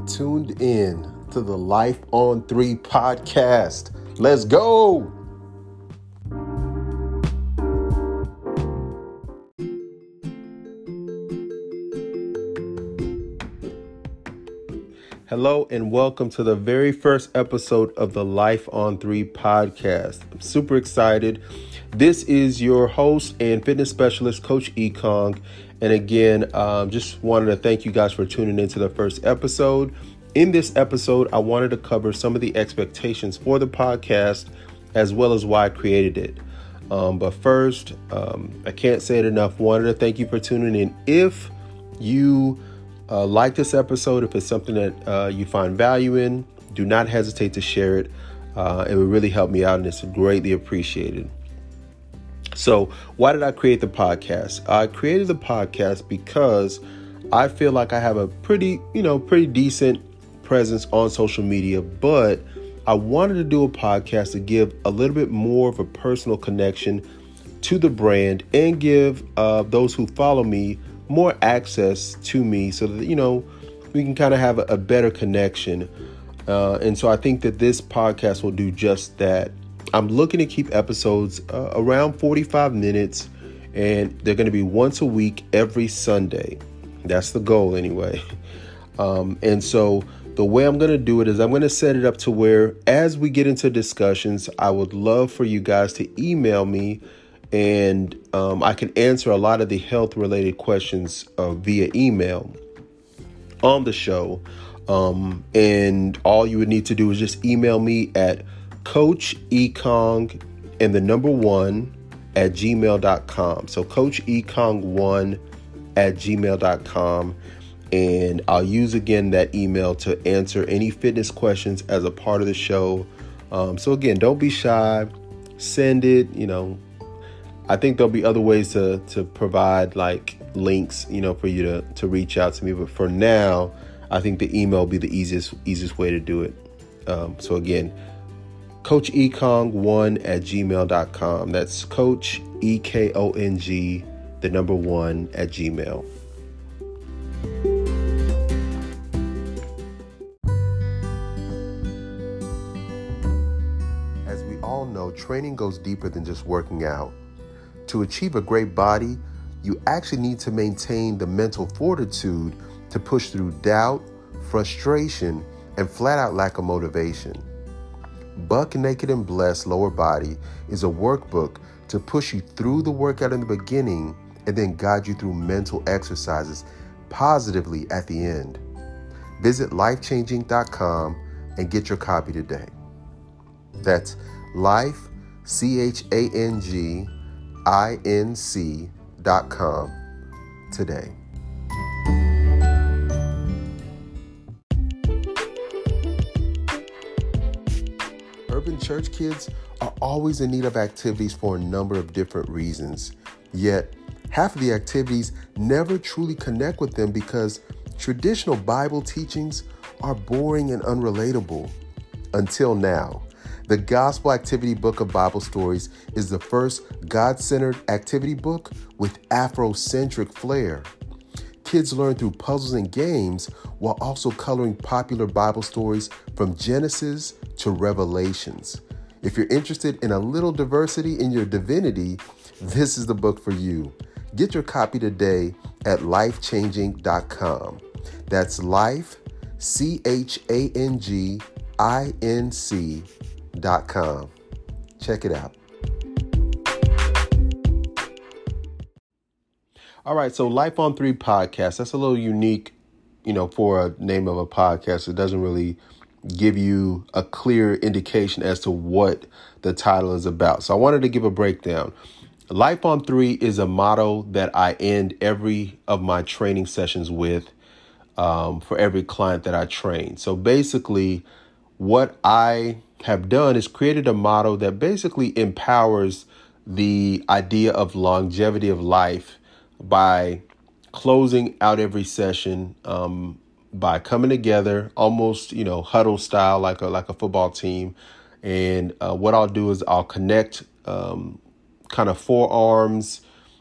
are tuned in to the Life on Three podcast. Let's go. Hello, and welcome to the very first episode of the Life on Three podcast. I'm super excited. This is your host and fitness specialist, Coach Ekong. And again, um, just wanted to thank you guys for tuning into the first episode. In this episode, I wanted to cover some of the expectations for the podcast as well as why I created it. Um, but first, um, I can't say it enough. Wanted to thank you for tuning in. If you uh, like this episode, if it's something that uh, you find value in, do not hesitate to share it. Uh, it would really help me out and it's greatly appreciated. So, why did I create the podcast? I created the podcast because I feel like I have a pretty, you know, pretty decent presence on social media, but I wanted to do a podcast to give a little bit more of a personal connection to the brand and give uh, those who follow me more access to me so that, you know, we can kind of have a, a better connection. Uh, and so I think that this podcast will do just that. I'm looking to keep episodes uh, around 45 minutes, and they're going to be once a week every Sunday. That's the goal, anyway. Um, and so the way I'm going to do it is I'm going to set it up to where, as we get into discussions, I would love for you guys to email me and um, I can answer a lot of the health related questions uh, via email on the show. Um, and all you would need to do is just email me at Coach Ekong and the number one at gmail.com. So Coach Ekong1 at gmail.com. And I'll use again that email to answer any fitness questions as a part of the show. Um, so again, don't be shy. Send it, you know, I think there'll be other ways to to provide like links, you know, for you to to reach out to me. But for now, I think the email will be the easiest easiest way to do it. Um, so again, Coach Ekong1 at gmail.com. That's Coach E K O N G, the number one at Gmail. As we all know, training goes deeper than just working out. To achieve a great body, you actually need to maintain the mental fortitude to push through doubt, frustration, and flat out lack of motivation. Buck Naked and Blessed Lower Body is a workbook to push you through the workout in the beginning and then guide you through mental exercises positively at the end. Visit lifechanginc.com and get your copy today. That's life, C H A N G inc.com today. Urban church kids are always in need of activities for a number of different reasons. Yet, half of the activities never truly connect with them because traditional Bible teachings are boring and unrelatable. Until now. The Gospel Activity Book of Bible Stories is the first God centered activity book with Afrocentric flair. Kids learn through puzzles and games while also coloring popular Bible stories from Genesis to Revelations. If you're interested in a little diversity in your divinity, this is the book for you. Get your copy today at lifechanginc.com. That's life, C H A N G I N C com. Check it out. All right, so Life on Three podcast. That's a little unique, you know, for a name of a podcast. It doesn't really give you a clear indication as to what the title is about. So I wanted to give a breakdown. Life on Three is a motto that I end every of my training sessions with um, for every client that I train. So basically, what I have done is created a model that basically empowers the idea of longevity of life by closing out every session um, by coming together almost you know huddle style like a like a football team and uh, what i'll do is i'll connect um, kind of forearms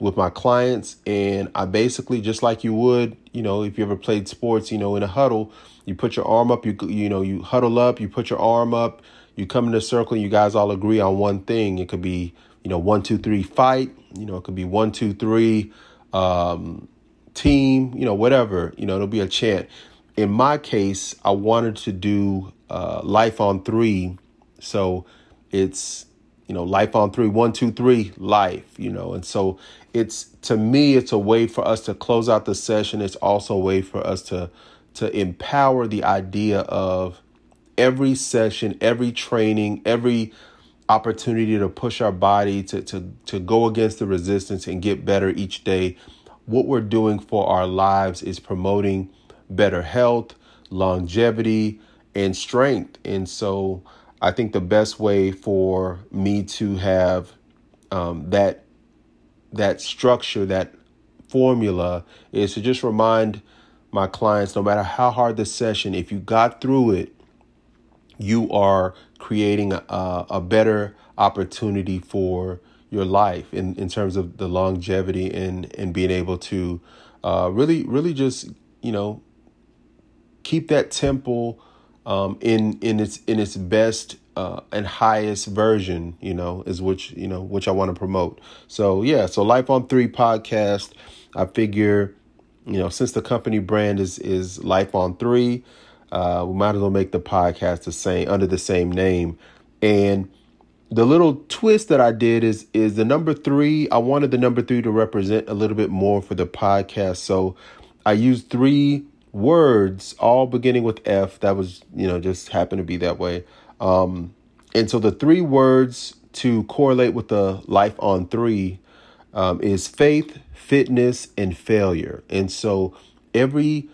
with my clients and I basically just like you would, you know, if you ever played sports, you know, in a huddle, you put your arm up, you you know, you huddle up, you put your arm up, you come in a circle, and you guys all agree on one thing. It could be, you know, one, two, three, fight. You know, it could be one, two, three, um, team. You know, whatever. You know, it'll be a chant. In my case, I wanted to do uh, life on three, so it's you know life on three, one, two, three, life. You know, and so it's to me, it's a way for us to close out the session. It's also a way for us to to empower the idea of every session, every training, every opportunity to push our body to, to, to go against the resistance and get better each day. What we're doing for our lives is promoting better health, longevity, and strength. And so I think the best way for me to have um, that that structure, that formula, is to just remind my clients, no matter how hard the session, if you got through it, you are creating a, a better opportunity for your life in, in terms of the longevity and, and being able to uh, really, really just, you know, keep that temple um, in in its in its best uh, and highest version, you know, is which you know which I want to promote. So yeah, so Life on Three podcast. I figure you know, since the company brand is is Life on Three, uh, we might as well make the podcast the same under the same name. And the little twist that I did is is the number three. I wanted the number three to represent a little bit more for the podcast, so I used three words, all beginning with F. That was you know just happened to be that way. Um, and so the three words to correlate with the life on three um, is faith, fitness, and failure. And so every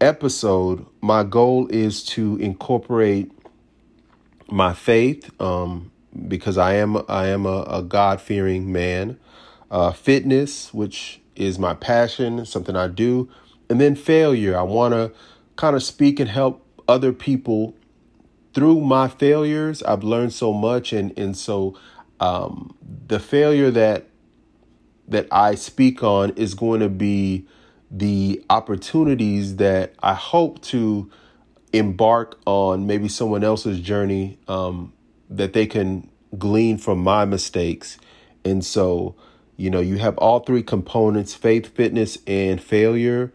episode, my goal is to incorporate my faith, um, because I am I am a, a God fearing man. Uh, fitness, which is my passion, something I do, and then failure. I want to kind of speak and help other people through my failures. I've learned so much, and and so um, the failure that that I speak on is going to be the opportunities that I hope to embark on maybe someone else's journey um, that they can glean from my mistakes. And so, you know, you have all three components faith, fitness, and failure.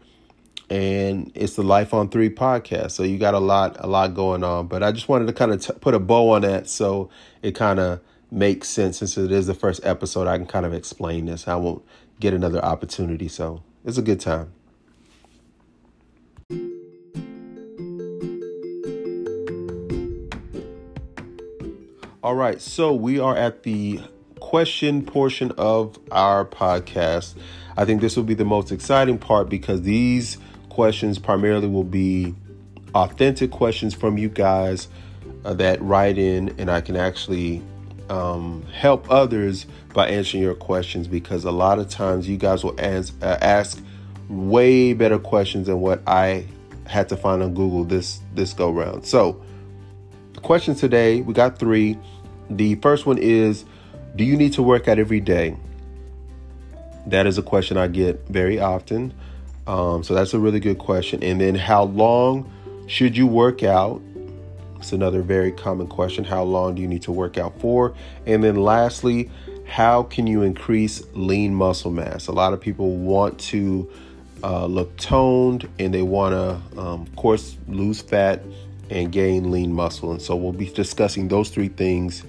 And it's the Life on Three podcast. So you got a lot, a lot going on. But I just wanted to kind of t- put a bow on that so it kind of makes sense since it is the first episode. I can kind of explain this. I won't get another opportunity, so it's a good time. All right, so we are at the question portion of our podcast. I think this will be the most exciting part because these questions primarily will be authentic questions from you guys uh, that write in, and I can actually um, help others by answering your questions because a lot of times you guys will ask, uh, ask way better questions than what I had to find on Google this this go round. So, the question today we got three. The first one is, do you need to work out every day? That is a question I get very often. Um, so that's a really good question. And then, how long should you work out? It's another very common question. How long do you need to work out for? And then lastly, how can you increase lean muscle mass? A lot of people want to uh, look toned and they want to, um, of course, lose fat and gain lean muscle. And so we'll be discussing those three things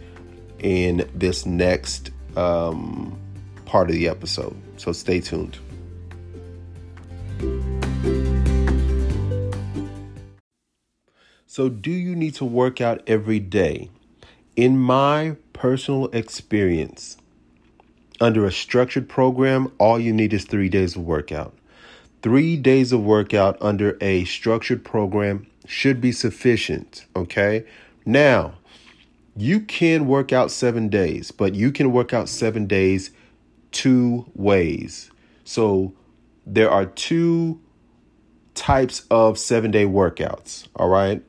in this next um, part of the episode. So stay tuned. So, do you need to work out every day? In my personal experience, under a structured program, all you need is three days of workout. Three days of workout under a structured program should be sufficient. Okay. Now, you can work out seven days, but you can work out seven days two ways. So, there are two types of seven day workouts. All right.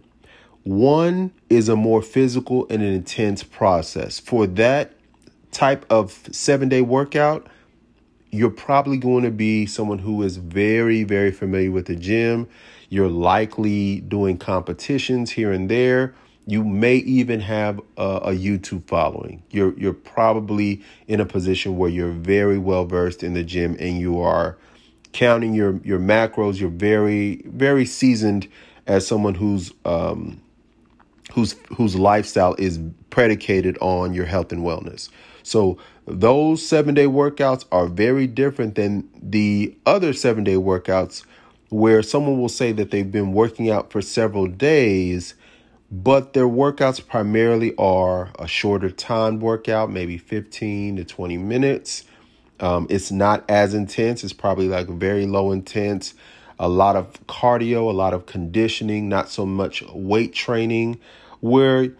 One is a more physical and an intense process. For that type of seven day workout, you're probably going to be someone who is very, very familiar with the gym. You're likely doing competitions here and there. You may even have a, a, YouTube following. You're you're probably in a position where you're very well versed in the gym and you are counting your your macros. You're very very seasoned as someone who's um, whose whose lifestyle is predicated on your health and wellness. So those seven day workouts are very different than the other seven day workouts where someone will say that they've been working out for several days, but their workouts primarily are a shorter time workout, maybe 15 to 20 minutes. Um, it's not as intense, it's probably like very low intense, a lot of cardio, a lot of conditioning, not so much weight training, where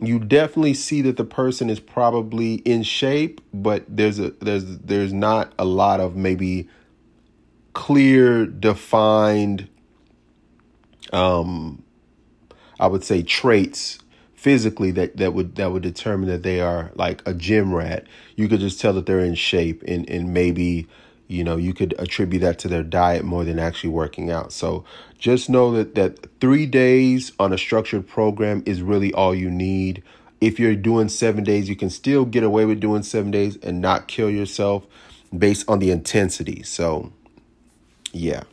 you definitely see that the person is probably in shape, but there's a there's there's not a lot of maybe clear defined um I would say traits physically that that would that would determine that they are like a gym rat. You could just tell that they're in shape and and maybe you know you could attribute that to their diet more than actually working out. So just know that that three days on a structured program is really all you need. If you're doing seven days you can still get away with doing seven days and not kill yourself based on the intensity. So yeah.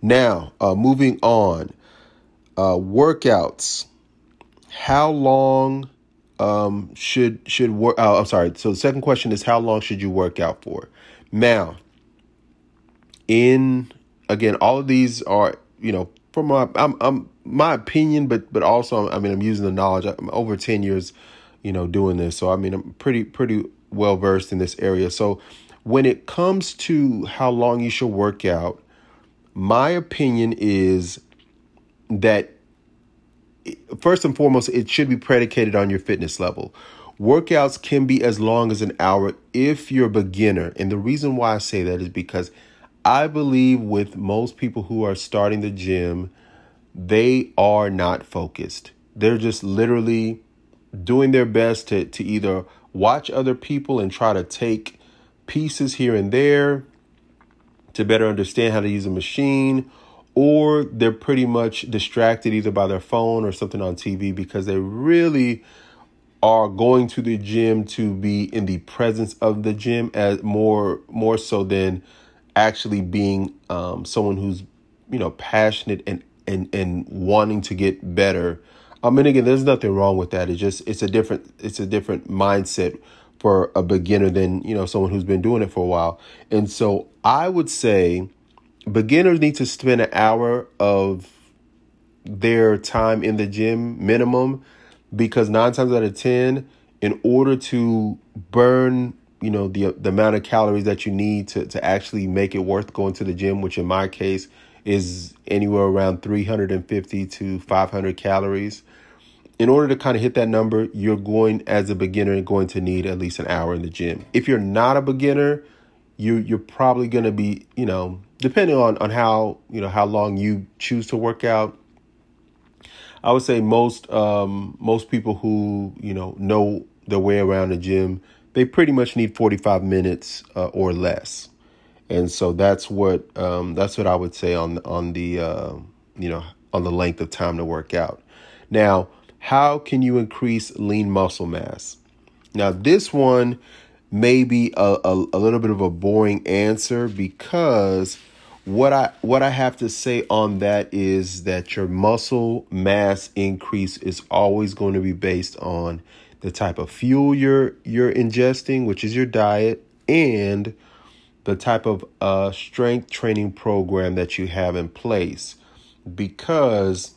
Now uh, moving on. Uh, workouts. How long um, should should work oh, i'm sorry. So the second question is how long should you work out for now, in again, all of these are you know from my I'm, I'm my opinion, but but also I mean I'm using the knowledge. I'm over ten years, you know, doing this, so I mean I'm pretty pretty well versed in this area. So when it comes to how long you should work out, my opinion is that first and foremost, it should be predicated on your fitness level. Workouts can be as long as an hour if you're a beginner. And the reason why I say that is because I believe with most people who are starting the gym, they are not focused. They're just literally doing their best to, to either watch other people and try to take pieces here and there to better understand how to use a machine, or they're pretty much distracted either by their phone or something on TV because they really are going to the gym to be in the presence of the gym as more more so than actually being um, someone who's you know passionate and and and wanting to get better. I mean, again, there's nothing wrong with that. It's just it's a different it's a different mindset for a beginner than you know someone who's been doing it for a while. And so I would say beginners need to spend an hour of their time in the gym minimum because nine times out of ten, in order to burn, you know, the the amount of calories that you need to to actually make it worth going to the gym, which in my case is anywhere around 350 to 500 calories. In order to kind of hit that number, you're going as a beginner going to need at least an hour in the gym. If you're not a beginner, you you're probably going to be, you know, depending on on how, you know, how long you choose to work out, I would say most um, most people who you know know their way around the gym, they pretty much need 45 minutes uh, or less, and so that's what um, that's what I would say on on the uh, you know on the length of time to work out. Now, how can you increase lean muscle mass? Now, this one may be a, a, a little bit of a boring answer because what I what I have to say on that is that your muscle mass increase is always going to be based on the type of fuel you're you're ingesting, which is your diet, and the type of uh, strength training program that you have in place. Because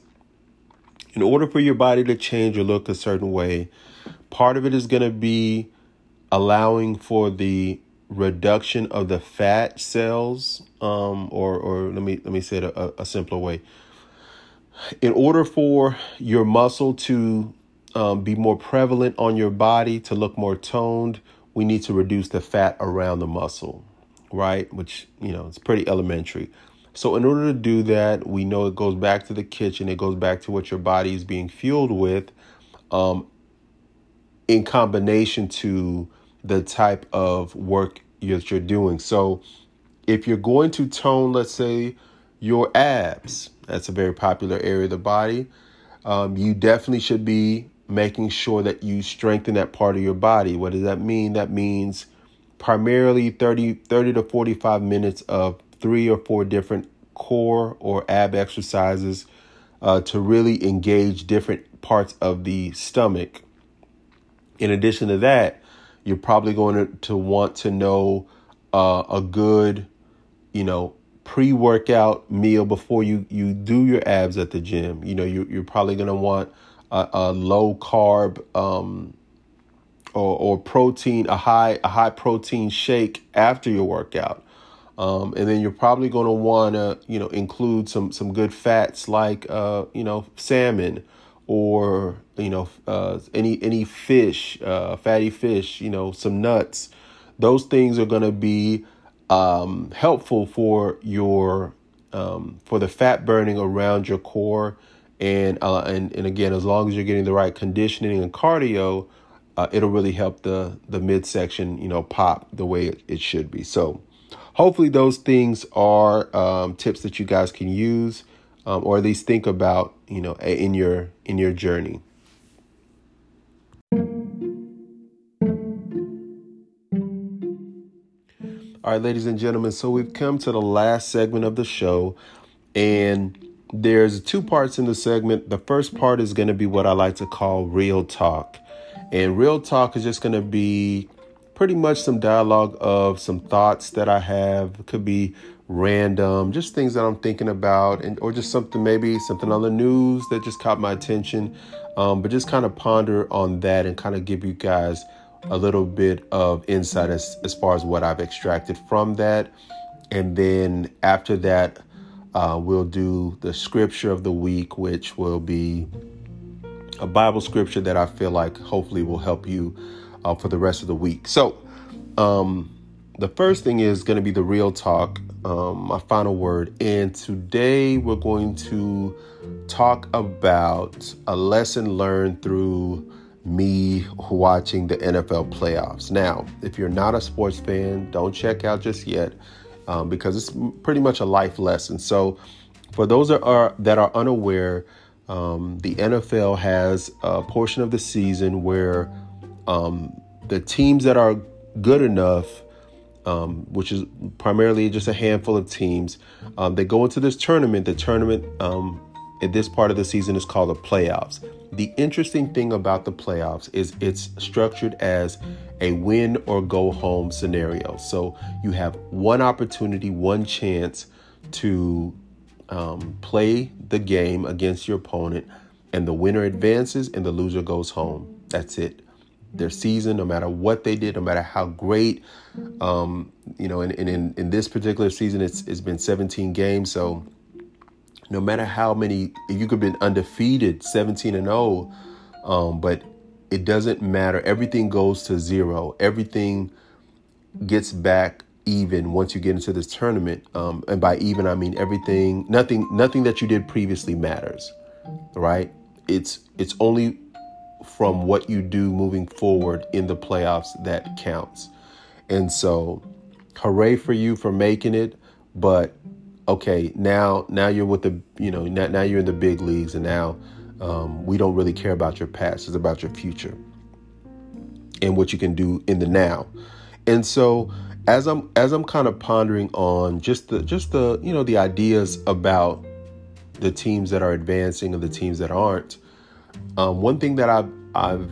in order for your body to change or look a certain way, part of it is going to be allowing for the reduction of the fat cells um, or or let me let me say it a, a simpler way. In order for your muscle to um, be more prevalent on your body to look more toned we need to reduce the fat around the muscle right? Which you know it's pretty elementary. So in order to do that we know it goes back to the kitchen. It goes back to what your body is being fueled with um, in combination to the type of work that you're doing. So if you're going to tone, let's say, your abs, that's a very popular area of the body, um, you definitely should be making sure that you strengthen that part of your body. What does that mean? That means primarily 30, 30 to 45 minutes of three or four different core or ab exercises uh, to really engage different parts of the stomach. In addition to that, you're probably going to, want to know uh, a good, you know, pre-workout meal before you you do your abs at the gym. You know, you, you're probably going to want a, a, low carb um, or, or protein, a high a high protein shake after your workout. Um, and then you're probably going to want to, you know, include some some good fats like, uh, you know, salmon or you know uh, any any fish, uh, fatty fish, you know, some nuts. Those things are going to be um, helpful for your um, for the fat burning around your core, and uh, and and again, as long as you're getting the right conditioning and cardio, uh, it'll really help the the midsection, you know, pop the way it, it should be. So hopefully those things are um, tips that you guys can use um, or at least think about you know in your in your journey all right ladies and gentlemen so we've come to the last segment of the show and there's two parts in the segment the first part is going to be what i like to call real talk and real talk is just going to be pretty much some dialogue of some thoughts that I have. It could be random, just things that I'm thinking about, and or just something maybe something on the news that just caught my attention. Um, but just kind of ponder on that and kind of give you guys a little bit of insight as, as far as what I've extracted from that. And then after that, uh, we'll do the scripture of the week, which will be a Bible scripture that I feel like hopefully will help you uh, for the rest of the week. So, um, the first thing is going to be the real talk, um, my final word. And today we're going to talk about a lesson learned through me watching the NFL playoffs. Now, if you're not a sports fan, don't check out just yet um, because it's pretty much a life lesson. So, for those that are that are unaware, um, the NFL has a portion of the season where um, the teams that are good enough, um, which is primarily just a handful of teams, um, they go into this tournament. The tournament um, at this part of the season is called the playoffs. The interesting thing about the playoffs is it's structured as a win or go home scenario. So you have one opportunity, one chance to um, play the game against your opponent, and the winner advances and the loser goes home. That's it their season, no matter what they did, no matter how great. Um, you know, and, and in, in this particular season, it's it's been 17 games. So no matter how many, you could have been undefeated, 17 and 0, um, but it doesn't matter. Everything goes to zero. Everything gets back even once you get into this tournament. Um, and by even, I mean everything. Nothing. Nothing that you did previously matters. Right. It's it's only from what you do moving forward in the playoffs that counts. And so, hooray for you for making it, but okay, now now you're with the you know now, now you're in the big leagues, and now um, we don't really care about your past; it's about your future and what you can do in the now. And so, as I'm as I'm kind of pondering on just the just the you know the ideas about the teams that are advancing and the teams that aren't, um, one thing that I've I've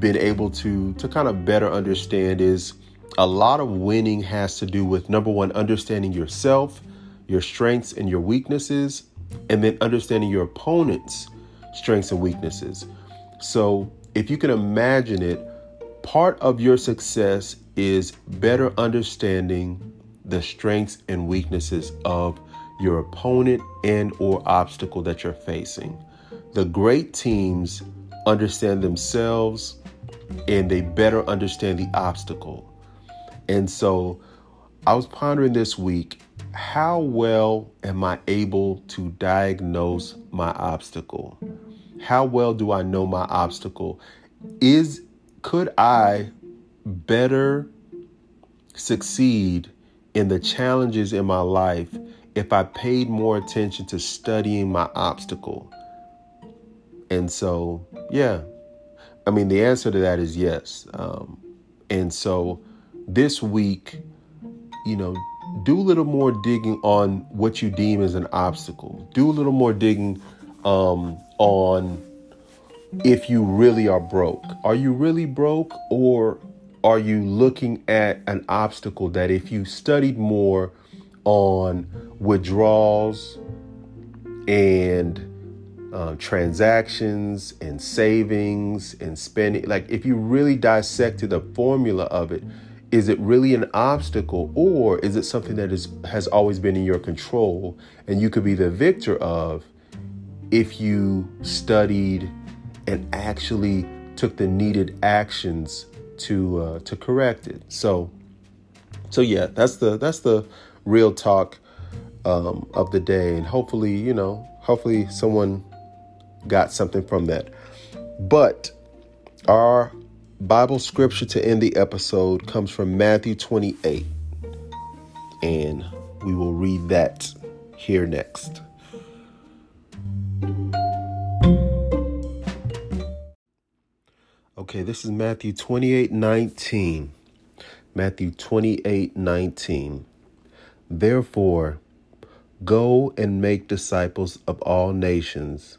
been able to to kind of better understand is a lot of winning has to do with number one, understanding yourself, your strengths and your weaknesses, and then understanding your opponent's strengths and weaknesses. So if you can imagine it, part of your success is better understanding the strengths and weaknesses of your opponent and or obstacle that you're facing. The great teams understand themselves and they better understand the obstacle. And so I was pondering this week how well am I able to diagnose my obstacle? How well do I know my obstacle? Is could I better succeed in the challenges in my life if I paid more attention to studying my obstacle? And so, yeah, I mean, the answer to that is yes. Um, and so this week, you know, do a little more digging on what you deem as an obstacle. Do a little more digging um, on if you really are broke. Are you really broke, or are you looking at an obstacle that if you studied more on withdrawals and uh, transactions and savings and spending, like if you really dissected the formula of it, is it really an obstacle or is it something that is has always been in your control and you could be the victor of if you studied and actually took the needed actions to uh, to correct it. So so yeah, that's the that's the real talk um, of the day, and hopefully you know hopefully someone got something from that. But our Bible scripture to end the episode comes from Matthew 28, and we will read that here next. Okay, this is Matthew 28 19. Matthew 28 19. Therefore, go and make disciples of all nations,